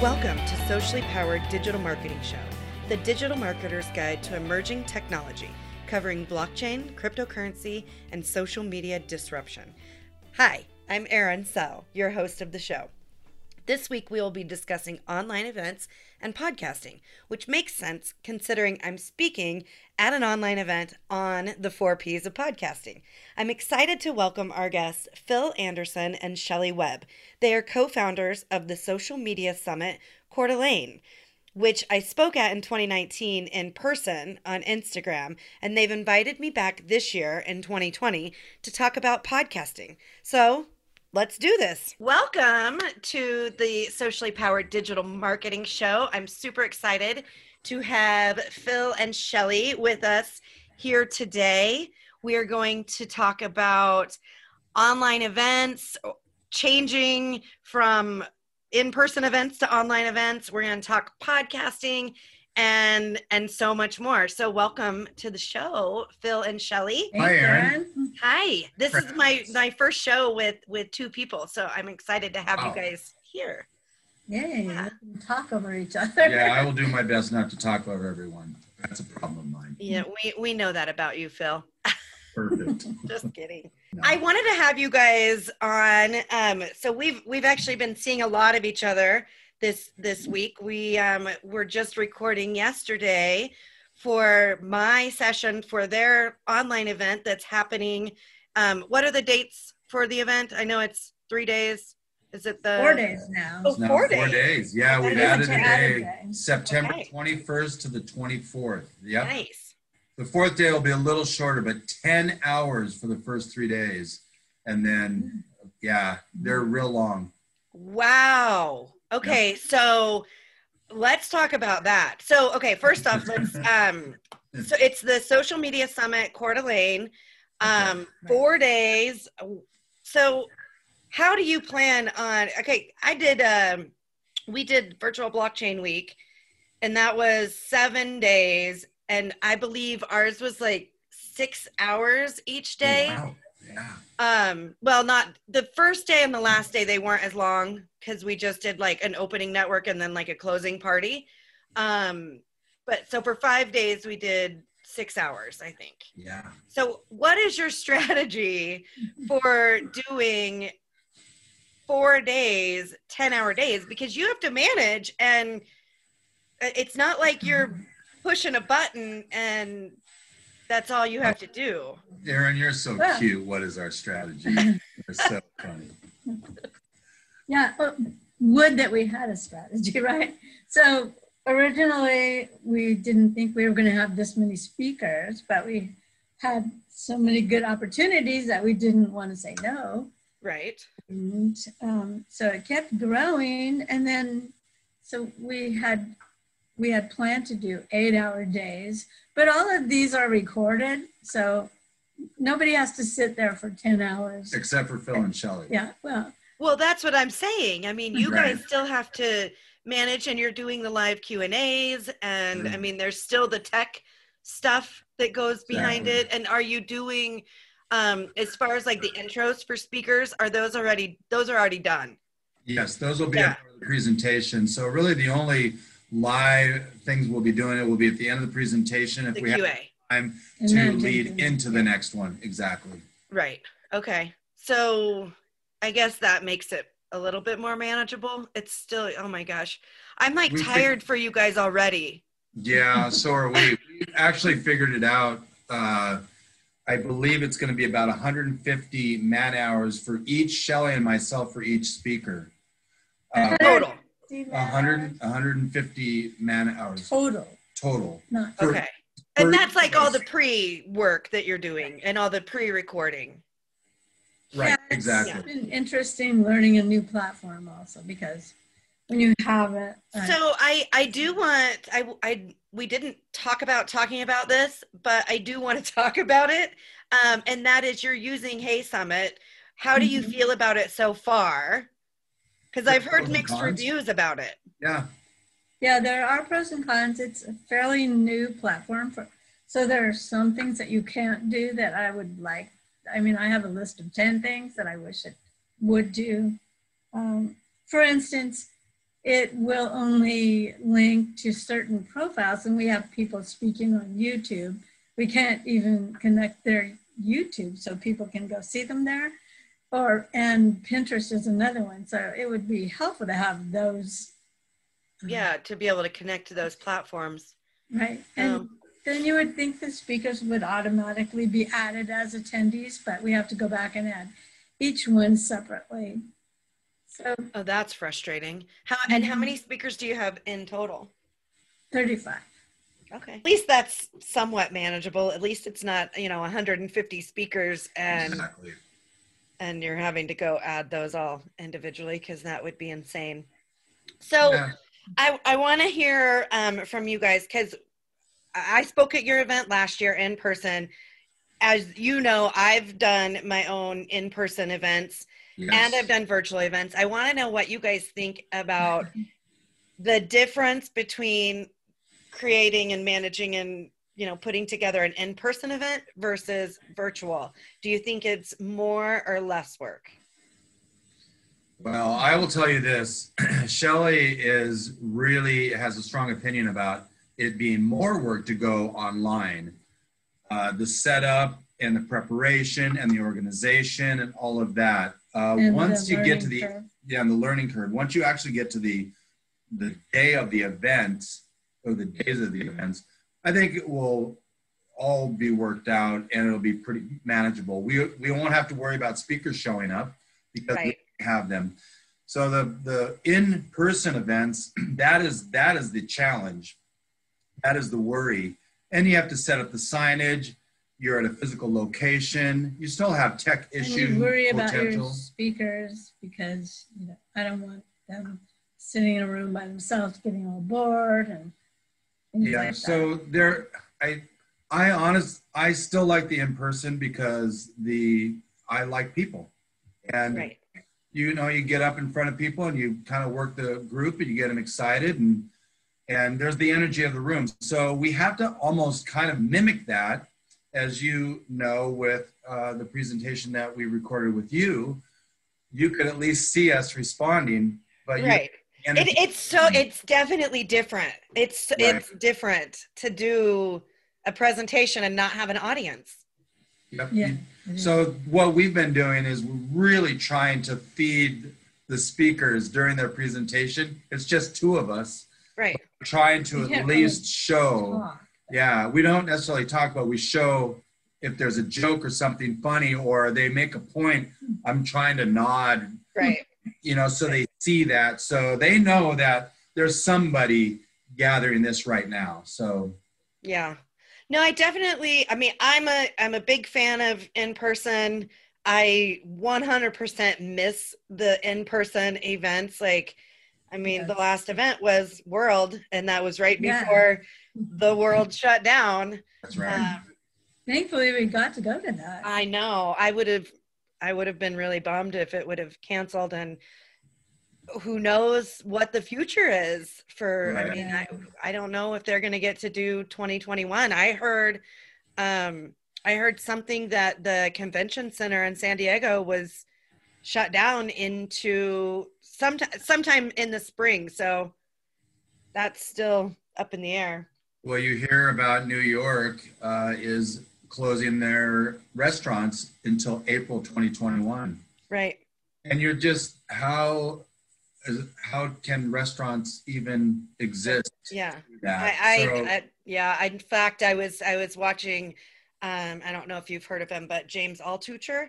Welcome to Socially Powered Digital Marketing Show, the digital marketer's guide to emerging technology, covering blockchain, cryptocurrency, and social media disruption. Hi, I'm Erin Sell, your host of the show. This week we will be discussing online events and podcasting, which makes sense considering I'm speaking at an online event on the four P's of podcasting. I'm excited to welcome our guests, Phil Anderson and Shelley Webb. They are co founders of the social media summit, Coeur d'Alene which I spoke at in 2019 in person on Instagram, and they've invited me back this year in 2020 to talk about podcasting. So let's do this. Welcome to the Socially Powered Digital Marketing Show. I'm super excited to have Phil and Shelley with us here today. We are going to talk about online events, changing from in-person events to online events. We're going to talk podcasting and and so much more. So welcome to the show, Phil and Shelley. Hi, Erin. Hi. This is my my first show with with two people, so I'm excited to have Wow. you guys here. Yay, Yeah. talk over each other. Yeah, I will do my best not to talk over everyone. That's a problem of mine. Yeah, we we know that about you, Phil. Perfect. Just kidding. No. I wanted to have you guys on. Um, so we've we've actually been seeing a lot of each other this this week. We um, were just recording yesterday for my session for their online event that's happening. Um, what are the dates for the event? I know it's three days. Is it the Four days now. Oh, It's now four four days. days. Yeah, we've That is added a a day. day. September Okay. 21st to the 24th. Yep. Nice. The fourth day will be a little shorter, but 10 hours for the first three days. And then, yeah, they're real long. Wow. Okay, so let's talk about that. So, okay, first off, let's um so it's the social media summit Coeur d'Alene. Um four days. So how do you plan on okay, I did um we did virtual blockchain week and that was 7 days and I believe ours was like 6 hours each day wow. Yeah. um well not the first day and the last day they weren't as long because we just did like an opening network and then like a closing party um but so for five days we did six hours i think Yeah. so what is your strategy for doing four days 10 hour days because you have to manage and uh, it's not like you're pushing a button and that's all you have to do Erin, you're so Yeah. cute. What is our strategy? You're so funny. Yeah, would that we had a strategy, right? So originally, we didn't think we were going to have this many speakers, but we had so many good opportunities that we didn't want to say no. right And um, so it kept growing, and then so we had we had planned to do eight-hour days, but all of these are recorded, so nobody has to sit there for ten hours. Except for Phil and Shelley. Yeah, well, Well, that's what I'm saying. I mean, you Right. guys still have to manage and you're doing the live Q and A's and I mean, there's still the tech stuff that goes behind Exactly. it. And are you doing um as far as like the intros for speakers, are those already those are already done? Yes, those will be Yeah. a part of the presentation. So really the only live things we'll be doing it will be at the end of the presentation if The we have QA. time and to lead into the next one. Exactly. Right. Okay. So I guess that makes it a little bit more manageable. It's still oh my gosh. I'm like We fig- tired for you guys already. Yeah, so are we. We actually figured it out. Uh, I believe it's going to be about 150 man hours for each Shelley and myself for each speaker. Uh, Total. 100, 150 man hours total, total. not For- Okay. And that's like all the pre work that you're doing and all the pre recording. Right, Yeah, it's exactly. been interesting learning a new platform also because when you have it, uh, So I I do want I I we didn't talk about talking about this, but I do want to talk about it. Um, and that is you're using HeySummit. How do you Mhm. feel about it so far? Because I've heard and mixed cons. reviews about it. Yeah, yeah, there are pros and cons. It's a fairly new platform for, so there are some things that you can't do that I would like. I mean, I have a list of ten things that I wish it would do. Um, for instance, it will only link to certain profiles, and we have people speaking on YouTube. We can't even connect their YouTube so people can go see them there. Or and Pinterest is another one. So it would be helpful to have those. Yeah, to be able to connect to those platforms. Right. And um, then you would think the speakers would automatically be added as attendees, but we have to go back and add each one separately. So oh, that's frustrating. How and how many speakers do you have in total? 35. Okay. At least that's somewhat manageable. At least it's not, you know, 150 speakers and exactly. and you're having to go add those all individually because that would be insane. So yeah. I, I want to hear um, from you guys because I spoke at your event last year in person. As you know, I've done my own in person events yes. and I've done virtual events. I want to know what you guys think about the difference between creating and managing and you know putting together an in-person event versus virtual do you think it's more or less work well i will tell you this shelley is really has a strong opinion about it being more work to go online uh, the setup and the preparation and the organization and all of that uh, once you get to the curve. yeah and the learning curve once you actually get to the the day of the event or the days of the events, I think it will all be worked out and it'll be pretty manageable. We, we won't have to worry about speakers showing up because right. we have them. So the, the in-person events, that is, that is the challenge. That is the worry. And you have to set up the signage. You're at a physical location. You still have tech issues. And you worry about your speakers because you know, I don't want them sitting in a room by themselves getting all bored and yeah like so there i i honest i still like the in person because the i like people and right. you know you get up in front of people and you kind of work the group and you get them excited and and there's the energy of the room so we have to almost kind of mimic that as you know with uh, the presentation that we recorded with you you could at least see us responding but right. It, it's so it's definitely different. It's right. it's different to do a presentation and not have an audience. Yep. Yeah. So what we've been doing is really trying to feed the speakers during their presentation. It's just two of us. Right. Trying to at least show. Talk. Yeah, we don't necessarily talk, but we show if there's a joke or something funny or they make a point. I'm trying to nod. Right you know, so they see that. So they know that there's somebody gathering this right now. So, yeah. No, I definitely, I mean, I'm a, I'm a big fan of in person. I 100% miss the in person events. Like, I mean, yes. the last event was World, and that was right yeah. before the world shut down. That's right. Um, Thankfully, we got to go to that. I know. I would have I would have been really bummed if it would have canceled and who knows what the future is for right. I mean I, I don't know if they're going to get to do 2021. I heard um I heard something that the convention center in San Diego was shut down into sometime sometime in the spring. So that's still up in the air. Well, you hear about New York uh, is closing their restaurants until April 2021. Right. And you're just how how can restaurants even exist? Yeah. I, I, so, I, yeah. In fact, I was I was watching. Um, I don't know if you've heard of him, but James Altucher,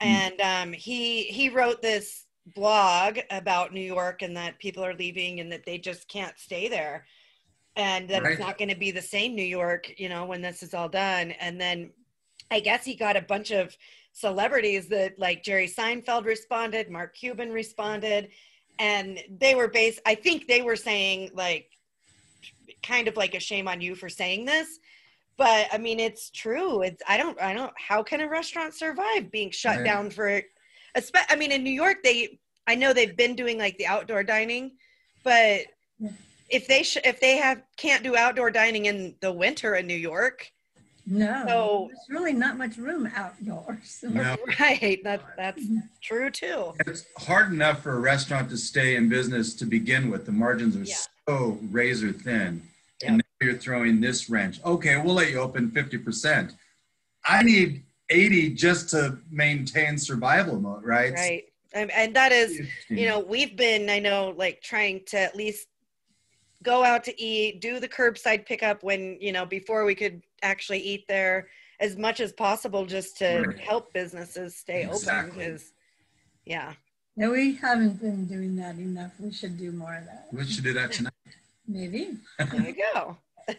hmm. and um, he he wrote this blog about New York and that people are leaving and that they just can't stay there and that right. it's not going to be the same New York, you know, when this is all done. And then I guess he got a bunch of celebrities that like Jerry Seinfeld responded, Mark Cuban responded, and they were based, I think they were saying like, kind of like a shame on you for saying this. But I mean, it's true. It's, I don't, I don't, how can a restaurant survive being shut right. down for, I mean, in New York, they, I know they've been doing like the outdoor dining, but if they sh- if they have can't do outdoor dining in the winter in New York, No, So- there's really not much room outdoors. No. Right. That that's true too. It's hard enough for a restaurant to stay in business to begin with. The margins are Yeah. so razor thin. Yep. And now you're throwing this wrench. Okay, we'll let you open 50%. I need 80 just to maintain survival mode, right? Right. And, and that is, you know, we've been, I know, like trying to at least go out to eat, do the curbside pickup when, you know, before we could actually eat there as much as possible just to Right. help businesses stay Exactly. open. Because, yeah. No, we haven't been doing that enough. We should do more of that. We should do that tonight. Maybe. There you go.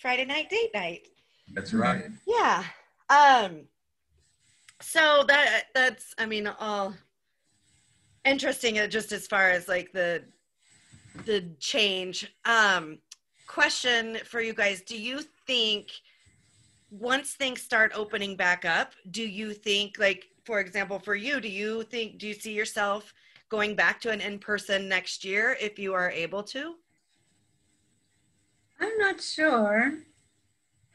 Friday night date night. That's right. Yeah. Um so that that's I mean all interesting uh, just as far as like the the change. Um question for you guys, do you think once things start opening back up, do you think like for example for you, do you think do you see yourself going back to an in-person next year if you are able to? I'm not sure.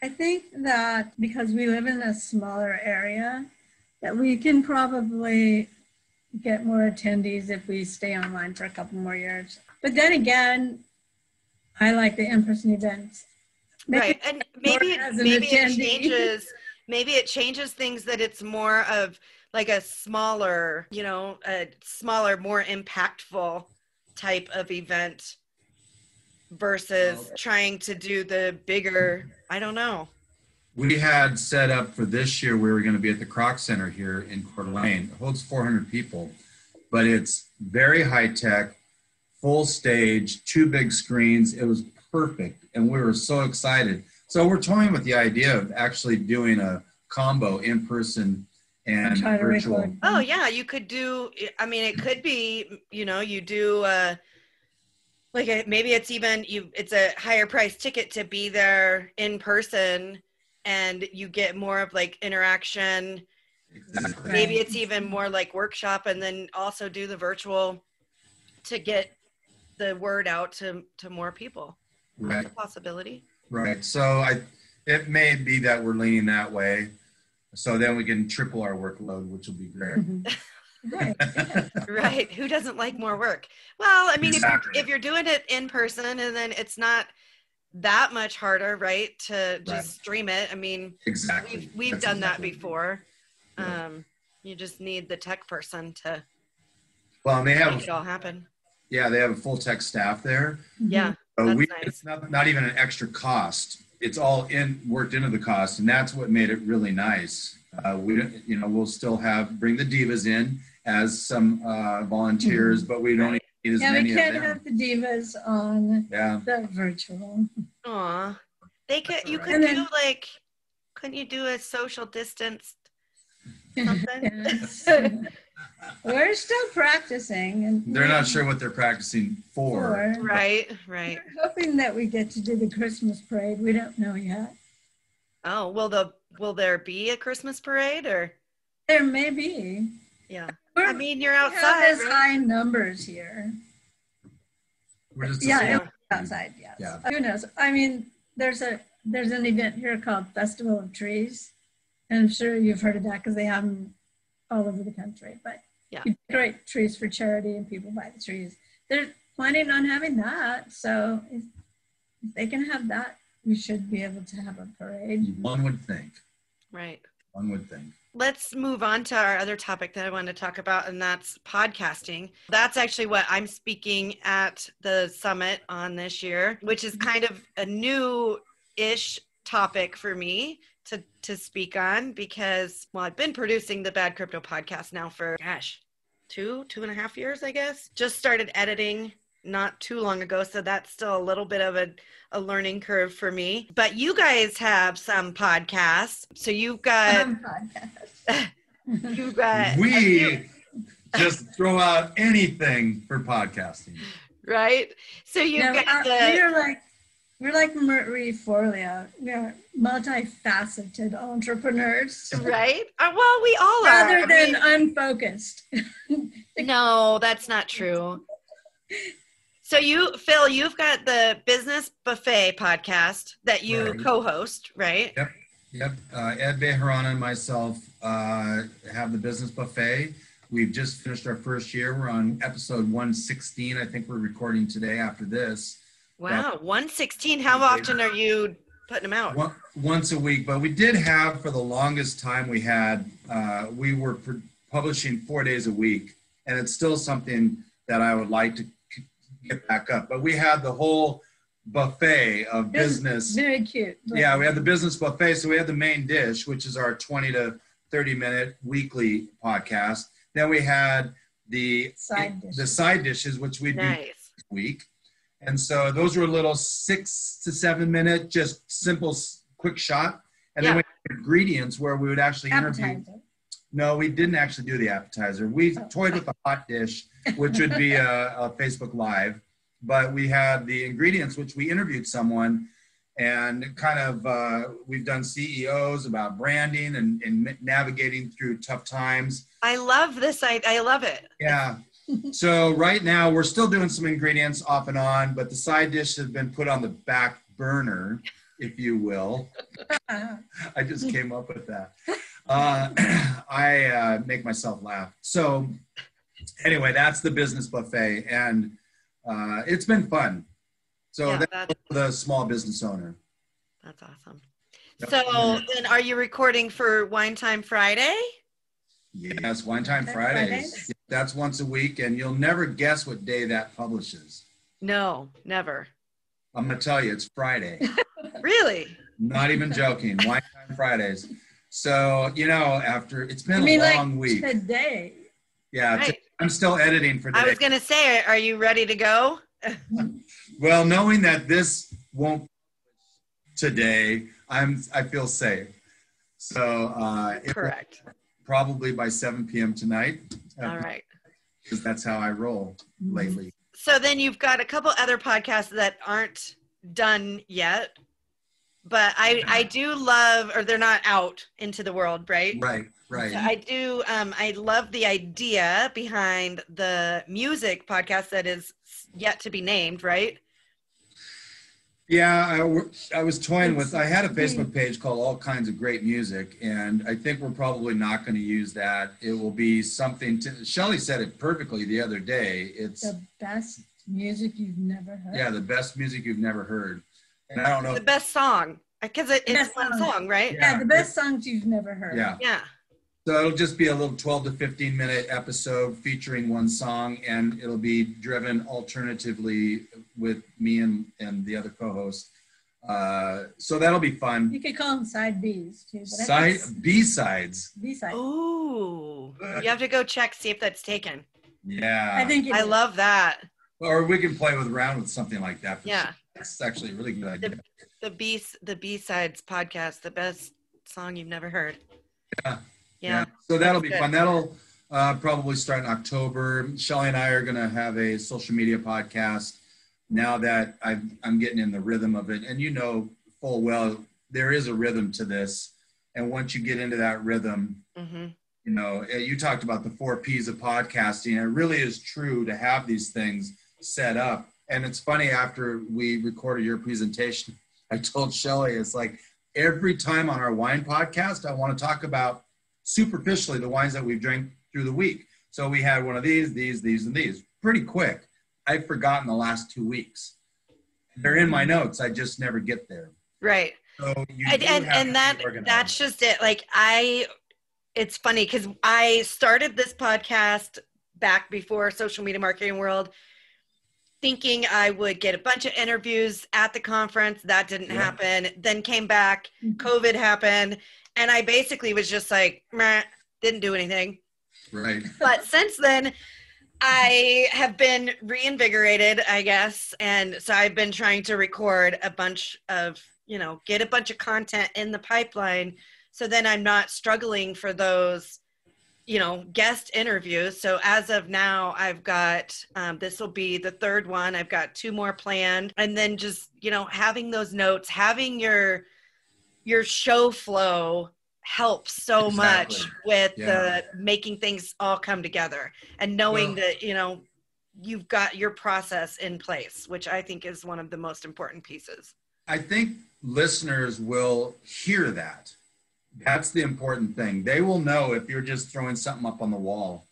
I think that because we live in a smaller area, that we can probably get more attendees if we stay online for a couple more years. But then again, I like the in-person events. Maybe right and maybe it, as an maybe it changes maybe it changes things that it's more of like a smaller you know a smaller more impactful type of event versus trying to do the bigger i don't know We had set up for this year, we were going to be at the Kroc Center here in Coeur d'Alene. It holds 400 people, but it's very high tech, full stage, two big screens. It was perfect, and we were so excited. So we're toying with the idea of actually doing a combo in person and virtual. oh yeah you could do i mean it could be you know you do uh like a, maybe it's even you it's a higher price ticket to be there in person and you get more of like interaction Exactly. maybe it's even more like workshop and then also do the virtual to get the word out to to more people Right. That's a possibility Right. So I, it may be that we're leaning that way. So then we can triple our workload, which will be great. Mm-hmm. Right. right who doesn't like more work well i mean Exactly. if, you're, if you're doing it in person and then it's not that much harder right to just Right. stream it i mean Exactly. we've, we've That's done that before Yeah. um you just need the tech person to Well, and they make have, it all happen yeah, they have a full tech staff there. yeah So That's we, nice. it's not, not even an extra cost. It's all in, worked into the cost. And that's what made it really nice. Uh, we, don't- you know, we'll still have, bring the divas in as some uh, volunteers, but we don't need as Yeah, many we of can't them. have the divas on Yeah. the virtual. Aw. They could you all could right. do like couldn't you do a social distance something? Yes. We're still practicing and They're not sure what they're practicing for. for. right, right. We're hoping that we get to do the Christmas parade. We don't know yet. Oh, will the will there be a Christmas parade or There may be. yeah. We're, I mean you're we have outside. this right? high numbers here. We're just Yeah, a- outside, yes. Yeah. Who knows? I mean, there's a there's an event here called Festival of Trees, and I'm sure you've heard of that because they have them all over the country. But Yeah. you decorate trees for charity, and people buy the trees. They're planning on having that, so if, if they can have that, we should be able to have a parade. one would think. Right. One would think. Let's move on to our other topic that I wanted to talk about, and that's podcasting. That's actually what I'm speaking at the summit on this year, which is mm-hmm. kind of a new ish topic for me to, to speak on because, well, I've been producing the Bad Crypto podcast now for, gosh, two, two and a half years, I guess. Just started editing not too long ago. So that's still a little bit of a, a learning curve for me. But you guys have some podcasts. So you've got. Um, podcast. You got we just throw out anything for podcasting. right. So you No, got uh, the we're like we're like Marie Forleo. We're multifaceted entrepreneurs right. Uh, well, we all are. rather I than mean- unfocused. no, that's not true. So you, Phil, you've got the Business Buffet podcast that you Right. co-host, right? Yep. Yep. Uh, Ed Bejarana and myself uh, have the business buffet. We've just finished our first year. We're on episode 116. I think we're recording today after this. Wow, 116. How often are you putting them out? One, once a week. But we did have, for the longest time we had, uh, we were pr- publishing four days a week. And it's still something that I would like to get back up. But we had the whole buffet of business. Very cute. Yeah, we had the business buffet. So we had the main dish, which is our 20 to 30 minute weekly podcast. Then we had the Side dishes. the side dishes, which we do Nice. week. And so those were a little six to seven minute, just simple, quick shot. And then Yeah. we had ingredients where we would actually interview. No, we didn't actually do the appetizer. We toyed with the hot dish, which would be a, a Facebook Live. But we had the ingredients, which we interviewed someone and kind of uh, we've done CEOs about branding and, and navigating through tough times. I love this. I, I love it. Yeah. So right now we're still doing some ingredients off and on, but the side dish has been put on the back burner, if you will. I just came up with that. Uh, I uh, make myself laugh. So anyway, that's the business buffet, and uh, it's been fun. So yeah, that's that, the small business owner. that's awesome. Yep. So then are you recording for Wine Time Friday? Yes, Wine Time That's Fridays. Fridays? That's once a week, and you'll never guess what day that publishes. No, never. I'm gonna tell you, it's Friday. Really? Not even joking. Wine Time Fridays. So you know, after it's been mean, a long like week. today. Yeah, Right. t- I'm still editing for today. I was going to say, are you ready to go? Well, knowing that this won't today, I'm I feel safe. So uh, Correct. probably by 7 p.m. tonight, All right. because that's how I roll lately. So then you've got a couple other podcasts that aren't done yet, but I I do love, or they're not out into the world, right? Right, right. So I do. Um, I love the idea behind the music podcast that is yet to be named, right? Yeah, I, w- I was toying with. I had a Facebook page called All Kinds of Great Music, and I think we're probably not going to use that. It will be something. To, Shelley said it perfectly the other day. It's The best music you've never heard. yeah, the best music you've never heard, and I don't know. The best song, because it, it's Best one song. song, right? Yeah. Yeah, the best songs you've never heard. Yeah, Yeah. so it'll just be a little 12 to 15 minute episode featuring one song, and it'll be driven alternatively with me and and the other co-host. Uh, so that'll be fun. You could call them side Bs too. Side B sides. B side. Ooh, you have to go check see if that's taken. Yeah. I think I is. love that. Or we can play with around with something like that. for Yeah. That's actually a really good idea. The B the B sides podcast, the best song you've never heard. Yeah. Yeah. So that'll be Good. fun. That'll uh, probably start in October. Shelley and I are going to have a social media podcast now that I'm, I'm getting in the rhythm of it. And you know full well, there is a rhythm to this. And once you get into that rhythm, hmm you know, eh, you talked about the four P's of podcasting. It really is true to have these things set up. And it's funny after we recorded your presentation, I told Shelley, it's like every time on our wine podcast, I want to talk about superficially the wines that we've drank through the week. So we had one of these, these, these, and these pretty quick. I've forgotten the last two weeks. They're in my notes. I just never get there. Right. So you and and, and that that's just it like i it's funny because i started this podcast back before social media marketing world thinking i would get a bunch of interviews at the conference. That didn't Yeah. happen. Then came back. Mhm. covid happened. And i basically was just like Meh, didn't do anything. Right. but since then i have been reinvigorated i guess. And so i've been trying to record a bunch of you know get a bunch of content in the pipeline. So then i'm not struggling for those you know guest interviews. So as of now i've got um, this will be the third one. I've got two more planned. And then just you know having those notes having your your show flow helps so much with Yeah. the making things all come together and knowing Well- that you know you've got your process in place which i think is one of the most important pieces. I think listeners will hear that That's the important thing. They will know if you're just throwing something up on the wall,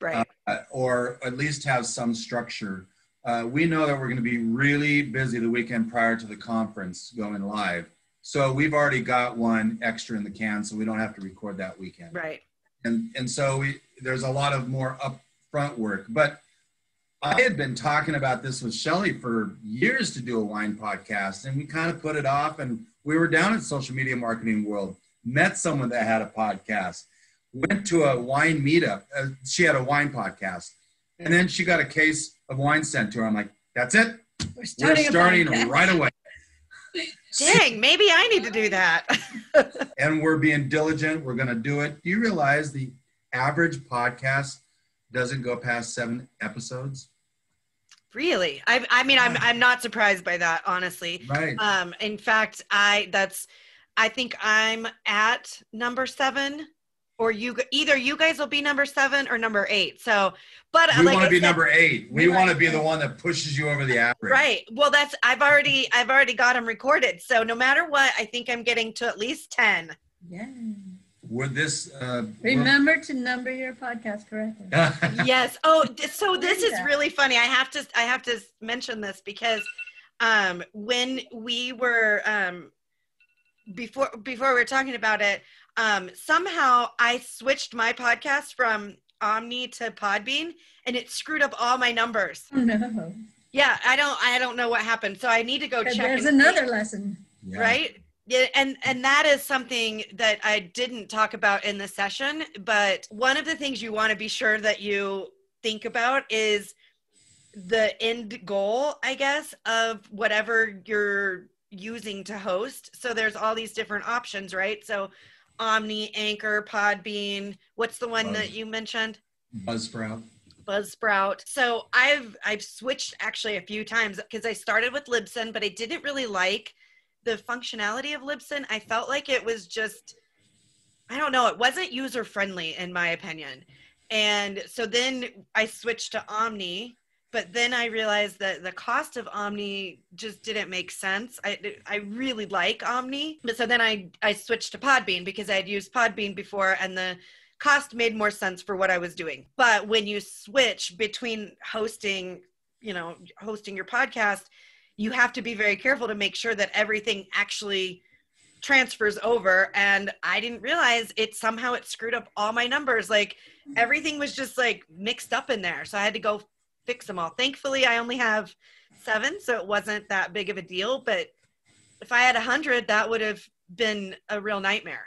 Right. uh, or at least have some structure. Uh, we know that we're going to be really busy the weekend prior to the conference going live. So we've already got one extra in the can, so we don't have to record that weekend. right. and and so we there's a lot of more upfront work but i had been talking about this with shelley for years to do a wine podcast and we kind of put it off and we were down at social media marketing world met someone that had a podcast went to a wine meetup uh, she had a wine podcast and then she got a case of wine sent to her i'm like that's it We're we're starting, a starting right away Dang, maybe I need to do that. and we're being diligent. We're going to do it. Do you realize the average podcast doesn't go past seven episodes? really? I, I mean, I'm, I'm not surprised by that, honestly. Right. Um, in fact, I that's I think I'm at number seven, or you either you guys will be number seven or number eight. So, but we like want to be said- number eight. We We want to be the one that pushes you over the average. right. Well, that's I've already I've already got them recorded. So no matter what, I think I'm getting to at least ten. Yeah. Would this uh, Remember to number your podcast correctly. yes. Oh, th- so this is really funny. I have to I have to mention this because um when we were um before before we were talking about it, um somehow I switched my podcast from Omny to Podbean and it screwed up all my numbers. Oh, no. Yeah, I don't I don't know what happened. So I need to go check. There's and see another lesson. Yeah. right yeah and and that is something that i didn't talk about in the session but one of the things you want to be sure that you think about is the end goal i guess of whatever you're using to host so there's all these different options right so omny anchor podbean what's the one that you mentioned Buzzsprout. Buzzsprout. So I've I've switched actually a few times because I started with Libsyn, but I didn't really like the functionality of Libsyn. I felt like it was just I don't know, it wasn't user friendly in my opinion. And so then I switched to Omny, but then I realized that the cost of Omny just didn't make sense. I I really like Omny, but so then I I switched to Podbean because I had used Podbean before and the cost made more sense for what I was doing. But when you switch between hosting, you know, hosting your podcast, you have to be very careful to make sure that everything actually transfers over and I didn't realize it somehow it screwed up all my numbers like mm-hmm. everything was just like mixed up in there so I had to go fix them all. Thankfully I only have 7 so it wasn't that big of a deal but if I had a 100 that would have been a real nightmare.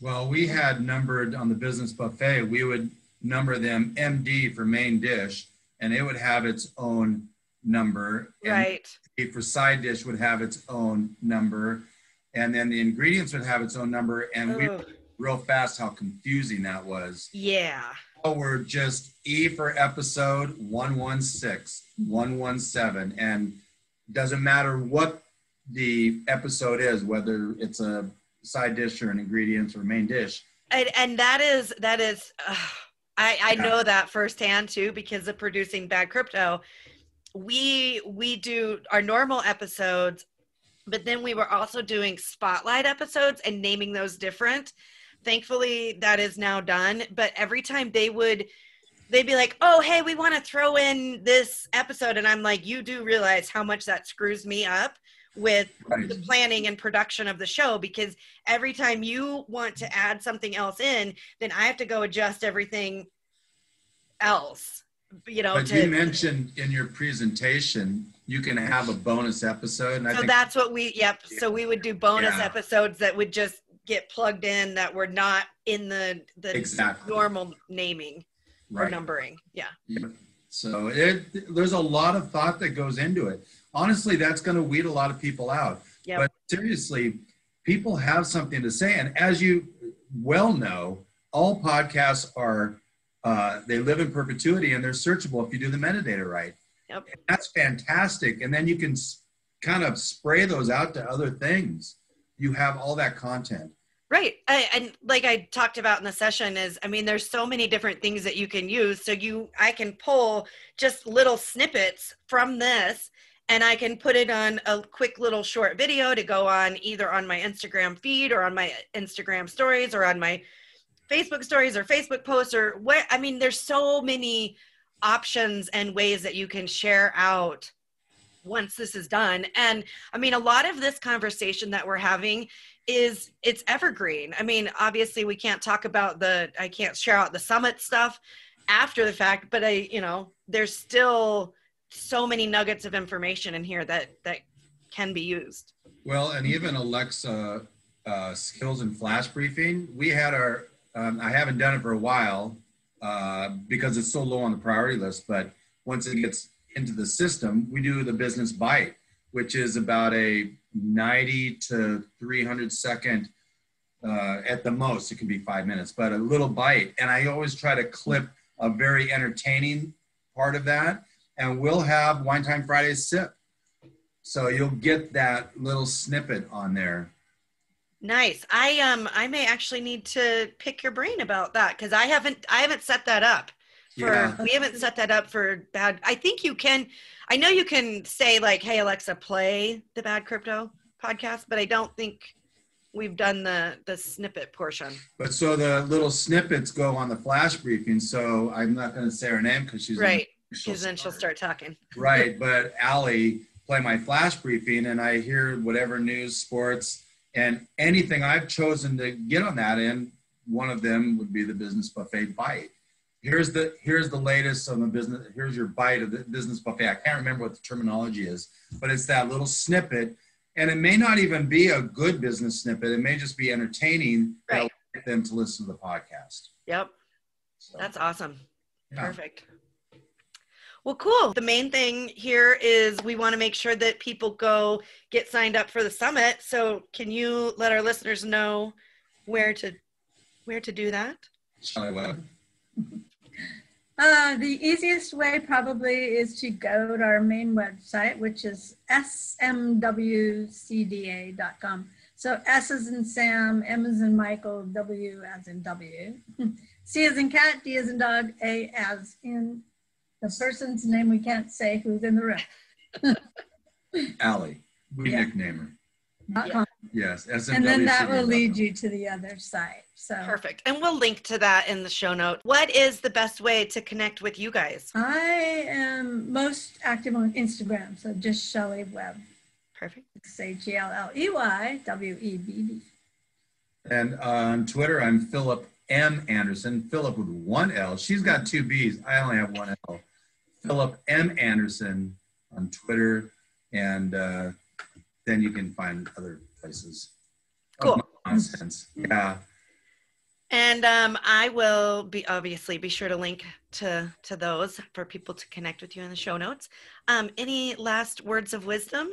Well, we had numbered on the business buffet, we would number them MD for main dish, and it would have its own number. And Right. for side dish would have its own number. And then the ingredients would have its own number. And we Ugh. real fast how confusing that was. Yeah. We're just E for episode 116, 117. And doesn't matter what the episode is, whether it's a side dish or an ingredients or main dish. and and that is that is uh, i i Yeah. know that firsthand too because of producing bad crypto we we do our normal episodes but then we were also doing spotlight episodes and naming those different thankfully that is now done but every time they would they'd be like oh hey we want to throw in this episode and i'm like you do realize how much that screws me up with Right. the planning and production of the show because every time you want to add something else in, then I have to go adjust everything else. You know, But to, you mentioned in your presentation, you can have a bonus episode. So that's what we yep. So we would do bonus Yeah. episodes that would just get plugged in that were not in the the Exactly. normal naming or numbering. Yeah. So it, there's a lot of thought that goes into it. Honestly, that's going to weed a lot of people out. Yep. But seriously, people have something to say. And as you well know, all podcasts are, uh, they live in perpetuity and they're searchable if you do the metadata right. Yep. That's fantastic. And then you can kind of spray those out to other things. You have all that content. Right. I, and like I talked about in the session is I mean there's so many different things that you can use so you I can pull just little snippets from this and I can put it on a quick little short video to go on either on my Instagram feed or on my Instagram stories or on my Facebook stories or Facebook posts or what I mean there's so many options and ways that you can share out once this is done. And I mean a lot of this conversation that we're having is it's evergreen. I mean, obviously we can't talk about the I can't share out the summit stuff after the fact, but I, you know, there's still so many nuggets of information in here that that can be used. Well, and even Alexa uh, skills and flash briefing, we had our. Um, I haven't done it for a while uh, because it's so low on the priority list. But once it gets into the system, we do the business bite, which is about a 90 to 300 second. Uh, at the most, it can be five minutes, but a little bite. And I always try to clip a very entertaining part of that and we'll have Wine Time Fridays sip. So you'll get that little snippet on there. Nice. I um I may actually need to pick your brain about that because I haven't I haven't set that up for yeah. we haven't set that up for bad. I think you can I know you can say like, hey Alexa, play the bad crypto podcast, but I don't think we've done the the snippet portion. But so the little snippets go on the flash briefing. So I'm not going to say her name because she's right because then she'll start talking. right, but Allie play my flash briefing, and I hear whatever news, sports, and anything I've chosen to get on that. And one of them would be the business buffet bite. Here's the here's the latest on the business. Here's your bite of the business buffet. I can't remember what the terminology is, but it's that little snippet, and it may not even be a good business snippet. It may just be entertaining. Right. Them to listen to the podcast. Yep. So, That's awesome. Yeah. Perfect. Well, cool. The main thing here is we want to make sure that people go get signed up for the summit. So, can you let our listeners know where to where to do that? Uh, the easiest way probably is to go to our main website, which is smwcda.com. So S is in Sam, M is in Michael, W as in W, C is in cat, D is in dog, A as in the person's name we can't say who's in the room. Allie, we yeah. nickname her. Yeah. Yes, SMW and then that will lead you to the other site. So perfect, and we'll link to that in the show note. What is the best way to connect with you guys? I am most active on Instagram, so just Shelley Webb. Perfect. H E L L E Y W E B B. And on Twitter, I'm Philip M Anderson. Philip with one L. She's got two B's. I only have one L. Philip M. Anderson on Twitter, and uh, then you can find other places. Cool. Nonsense. Yeah. And um, I will be obviously be sure to link to to those for people to connect with you in the show notes. Um, any last words of wisdom?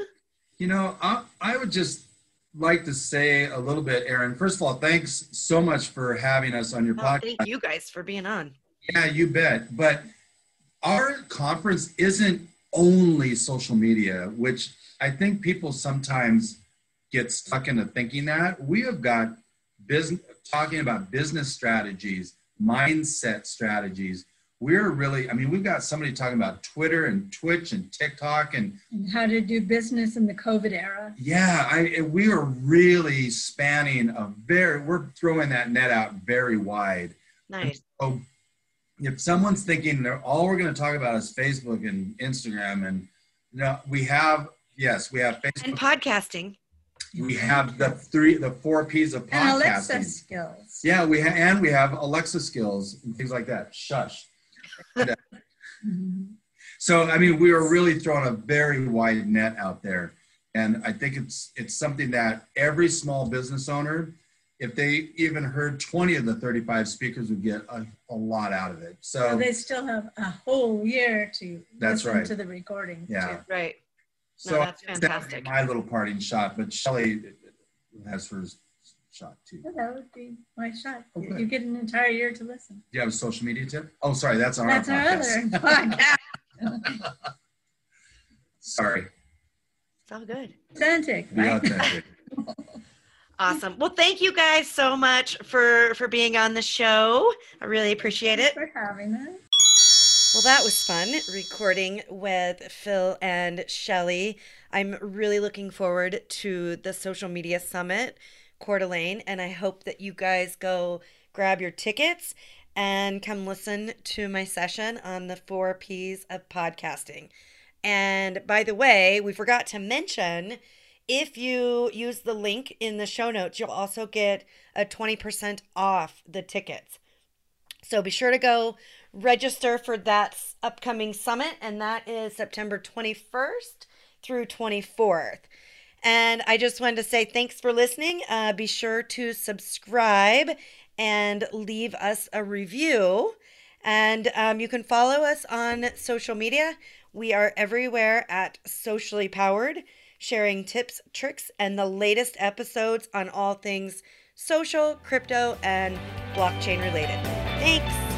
You know, I, I would just like to say a little bit, Erin. First of all, thanks so much for having us on your oh, podcast. Thank you guys for being on. Yeah, you bet. But our conference isn't only social media, which I think people sometimes get stuck into thinking that. We have got business talking about business strategies, mindset strategies. We're really, I mean, we've got somebody talking about Twitter and Twitch and TikTok and, and how to do business in the COVID era. Yeah, I, we are really spanning a very, we're throwing that net out very wide. Nice. So if someone's thinking they're all we're going to talk about is Facebook and Instagram, and you know, we have yes, we have Facebook and podcasting. We have the three, the four P's of podcasting. And Alexa skills. Yeah, we have, and we have Alexa skills and things like that. Shush. so I mean, we are really throwing a very wide net out there, and I think it's it's something that every small business owner if they even heard 20 of the 35 speakers would get a, a lot out of it. So, they still have a whole year to that's listen right. to the recording. Yeah. Too. Right. No, so that's fantastic. my little parting shot, but Shelley has her shot too. Yeah, that would be my shot. Oh, okay. You get an entire year to listen. Do you have a social media tip? Oh, sorry, that's on that's our, our other podcast. sorry. It's all good. Authentic. Be authentic. Awesome. Well, thank you guys so much for for being on the show. I really appreciate Thanks it. For having us. Well, that was fun recording with Phil and Shelley. I'm really looking forward to the social media summit, Coeur d'Alene, and I hope that you guys go grab your tickets and come listen to my session on the four P's of podcasting. And by the way, we forgot to mention if you use the link in the show notes, you'll also get a 20% off the tickets. So be sure to go register for that upcoming summit, and that is September 21st through 24th. And I just wanted to say thanks for listening. Uh, be sure to subscribe and leave us a review. And um, you can follow us on social media. We are everywhere at Socially Powered, sharing tips, tricks, and the latest episodes on all things social, crypto, and blockchain related. Thanks.